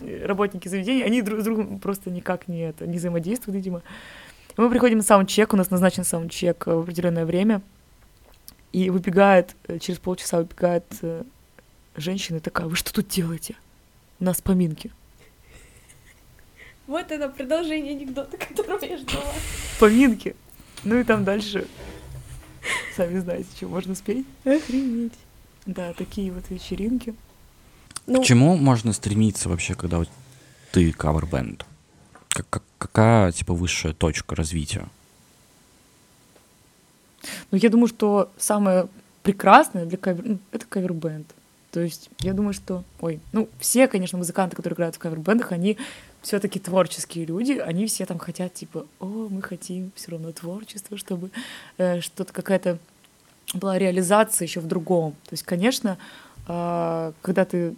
э, работники заведения, они друг с другом просто никак не, это, не взаимодействуют, видимо. Мы приходим на саундчек, у нас назначен саундчек в определенное время — и выбегает, э, через полчаса выбегает э, женщина такая, вы что тут делаете? У нас поминки. Вот это продолжение анекдота, которого я ждала. Поминки. Ну и там дальше, сами знаете, что можно спеть. Охренеть. Да, такие вот вечеринки. Ну, К чему можно стремиться вообще, когда ты кавербенд? Как, как, какая, типа, высшая точка развития? Ну, я думаю, что самое прекрасное для кавер... Ну, это кавербенд. То есть я думаю, что... Ой, ну, все, конечно, музыканты, которые играют в кавербендах, они все таки творческие люди, они все там хотят, типа, о, мы хотим все равно творчество, чтобы э, что-то какая-то была реализация еще в другом. То есть, конечно, э, когда ты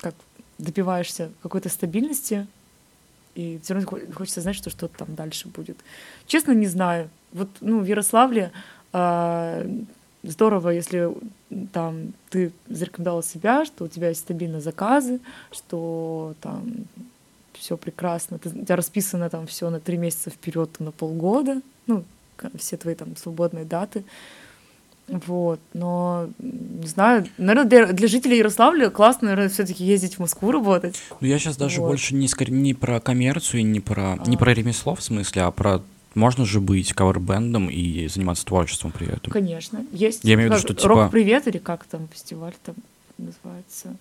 как добиваешься какой-то стабильности, и все равно хочется знать, что что-то там дальше будет. Честно, не знаю. Вот, ну, в Ярославле э, здорово, если там ты зарекомендовал себя, что у тебя есть стабильные заказы, что там все прекрасно, ты, у тебя расписано там все на три месяца вперед, на полгода, ну, все твои там свободные даты. Вот, но не знаю, наверное, для, для жителей Ярославля классно, наверное, все-таки ездить в Москву работать. Ну, я сейчас даже вот. больше не, не про коммерцию, не про, а. не про ремесло в смысле, а про можно же быть кавербендом и заниматься творчеством при этом. Конечно, есть. Я имею в виду, что типа... Рок-привет или как там фестиваль там называется.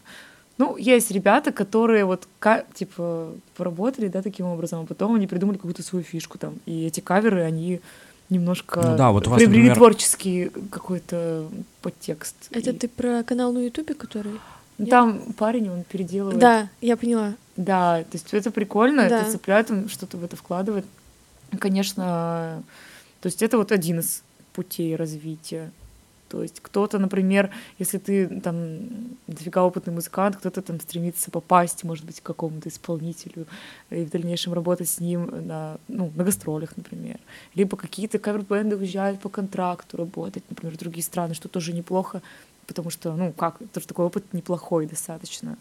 Ну, есть ребята, которые вот, типа, поработали, да, таким образом, а потом они придумали какую-то свою фишку там. И эти каверы, они немножко ну, да, вот приобрели например... творческий какой-то подтекст. Это и... ты про канал на Ютубе, который? Ну, там Нет? парень, он переделывает. Да, я поняла. Да, то есть это прикольно, да. это цепляет, он что-то в это вкладывает. Конечно, то есть это вот один из путей развития. То есть кто-то, например, если ты там дофига опытный музыкант, кто-то там стремится попасть, может быть, к какому-то исполнителю и в дальнейшем работать с ним на, ну, на гастролях, например. Либо какие-то кавер-бенды уезжают по контракту работать, например, в другие страны, что тоже неплохо, потому что, ну, как, тоже такой опыт неплохой достаточно.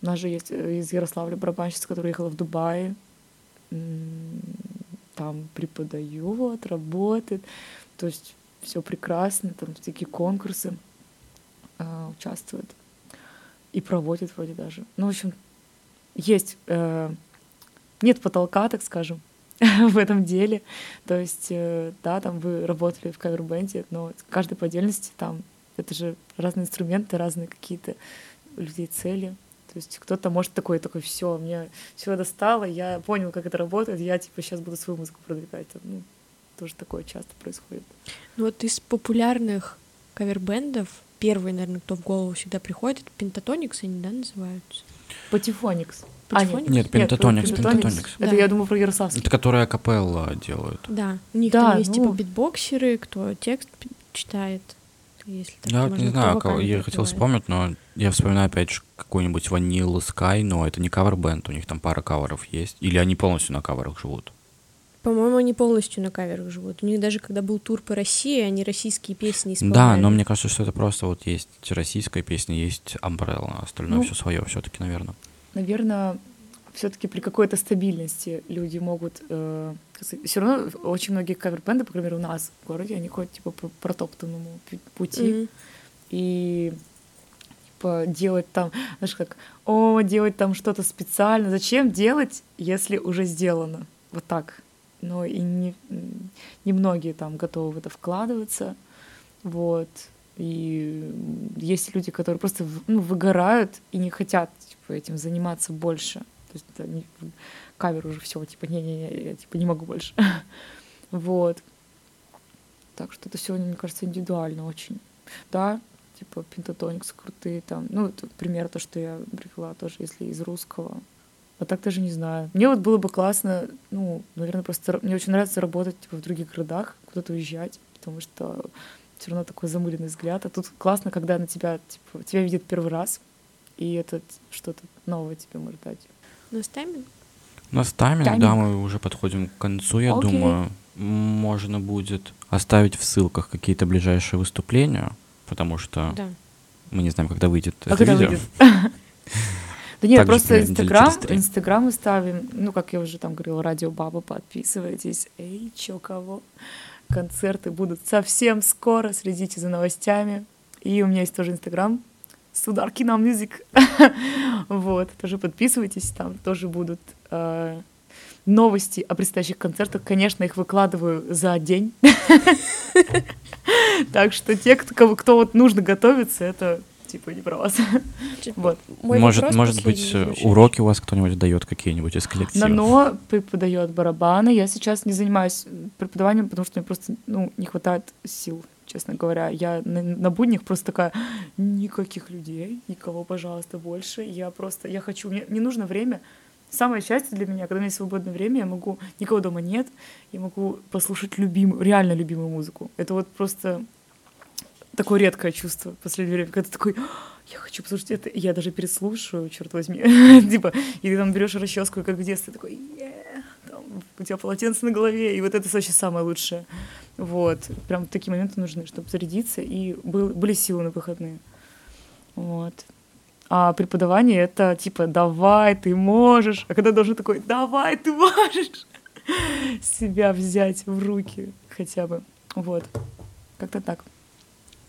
У нас же есть э, из Ярославля барабанщица, которая ехала в Дубае, там преподает, работает. То есть все прекрасно, там такие конкурсы э, участвует и проводит вроде даже. Ну, в общем, есть, э, нет потолка, так скажем, в этом деле. То есть, э, да, там вы работали в кавербенде, но каждый по отдельности там, это же разные инструменты, разные какие-то людей цели. То есть кто-то может такой, такой, все, мне все достало, я понял, как это работает, я типа сейчас буду свою музыку продвигать. Ну, тоже такое часто происходит. Ну вот из популярных кавербендов первый, наверное, кто в голову всегда приходит, это Пентатоникс, они, да, называются? Патифоникс. А, нет, нет, Пентатоникс, Пентатоникс. Это я думаю про Ярославский. Это которые капелла делают. Да, у них да, там есть типа ну... типа битбоксеры, кто текст читает. Если так я не знаю, кого, я хотел вспомнить, но я вспоминаю опять же какой-нибудь Vanilla Sky, но это не кавер-бенд, у них там пара каверов есть. Или они полностью на каверах живут? По-моему, они полностью на каверах живут. У них даже когда был тур по России, они российские песни исполняли. Да, но мне кажется, что это просто вот есть российская песня, есть Umbrella, остальное ну, все свое все-таки, наверное. Наверное, все-таки при какой-то стабильности люди могут... Э, все равно очень многие кавер-бенды, по крайней мере, у нас в городе, они ходят типа по протоптанному пути. Mm-hmm. И типа делать там, знаешь, как, о, делать там что-то специально. Зачем делать, если уже сделано? Вот так но и не, немногие там готовы в это вкладываться, вот, и есть люди, которые просто ну, выгорают и не хотят типа, этим заниматься больше, то есть это не, кавер уже все, типа, не-не-не, я типа не могу больше, вот, так что это все, мне кажется, индивидуально очень, да, типа пентатоникс крутые там, ну, это пример то, что я привела тоже, если из русского, а так даже не знаю. Мне вот было бы классно, ну, наверное, просто мне очень нравится работать типа, в других городах, куда-то уезжать, потому что все равно такой замыленный взгляд. А тут классно, когда на тебя, типа, тебя видят первый раз, и это что-то новое тебе может дать. У нас тайминг? У нас тайминг, тайминг, да, мы уже подходим к концу, я okay. думаю. Можно будет оставить в ссылках какие-то ближайшие выступления, потому что да. мы не знаем, когда выйдет а это когда видео. Выйдет? Да нет, Также просто Инстаграм, Инстаграм мы ставим, ну, как я уже там говорила, Радио Баба, подписывайтесь. Эй, чё, кого? Концерты будут совсем скоро, следите за новостями. И у меня есть тоже Инстаграм, Судар Кино Мюзик. вот, тоже подписывайтесь, там тоже будут э, новости о предстоящих концертах. Конечно, их выкладываю за день. так что те, кто, кто вот нужно готовиться, это типа, не про вас. Типа, Вот. мой может, может быть, уроки у вас кто-нибудь дает какие-нибудь из коллектива? Нано преподает барабаны. Я сейчас не занимаюсь преподаванием, потому что мне просто ну, не хватает сил, честно говоря. Я на, на буднях просто такая, никаких людей, никого, пожалуйста, больше. Я просто, я хочу, мне не нужно время. Самое счастье для меня, когда у меня есть свободное время, я могу, никого дома нет, я могу послушать любимую, реально любимую музыку. Это вот просто такое редкое чувство в последнее время, когда ты такой, «А, я хочу послушать это, я даже переслушаю, черт возьми, типа, и ты там берешь расческу, как в детстве, такой, у тебя полотенце на голове, и вот это вообще самое лучшее. Вот, прям такие моменты нужны, чтобы зарядиться, и был, были силы на выходные. Вот. А преподавание — это типа «давай, ты можешь», а когда должен такой «давай, ты можешь» себя взять в руки хотя бы. Вот. Как-то так.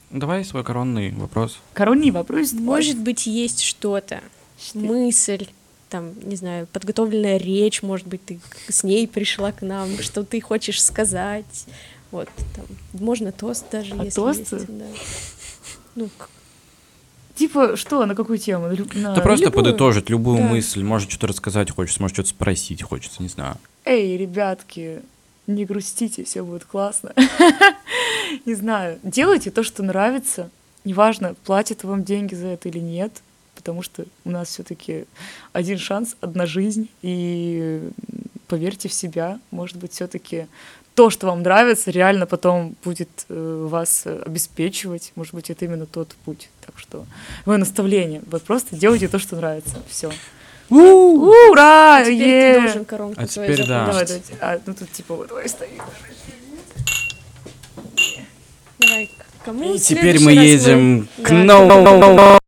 Давай свой коронный вопрос. Коронный вопрос. Может быть, есть что-то, Что? мысль, там, не знаю, подготовленная речь, может быть, ты с ней пришла к нам, что ты хочешь сказать. Вот, там, можно тост даже, А если тосты? есть, да. Ну, Типа, что, на какую тему? На- Да просто любую. подытожить любую Да. мысль. Может, что-то рассказать хочется, может, что-то спросить хочется, не знаю. Эй, ребятки, не грустите, все будет классно. Не знаю, делайте то, что нравится. Неважно, платят вам деньги за это или нет, потому что у нас все-таки один шанс, одна жизнь, и поверьте в себя, может быть, все-таки то, что вам нравится, реально потом будет э, вас э, обеспечивать. Может быть, это именно тот путь. Так что мое наставление. Вот просто делайте то, что нравится. Все. Ура! а теперь е! ты должен коронку А свою теперь да. Давай, давайте. А, ну тут типа вот давай стоит. Давай, к кому И теперь мы едем к Да. новому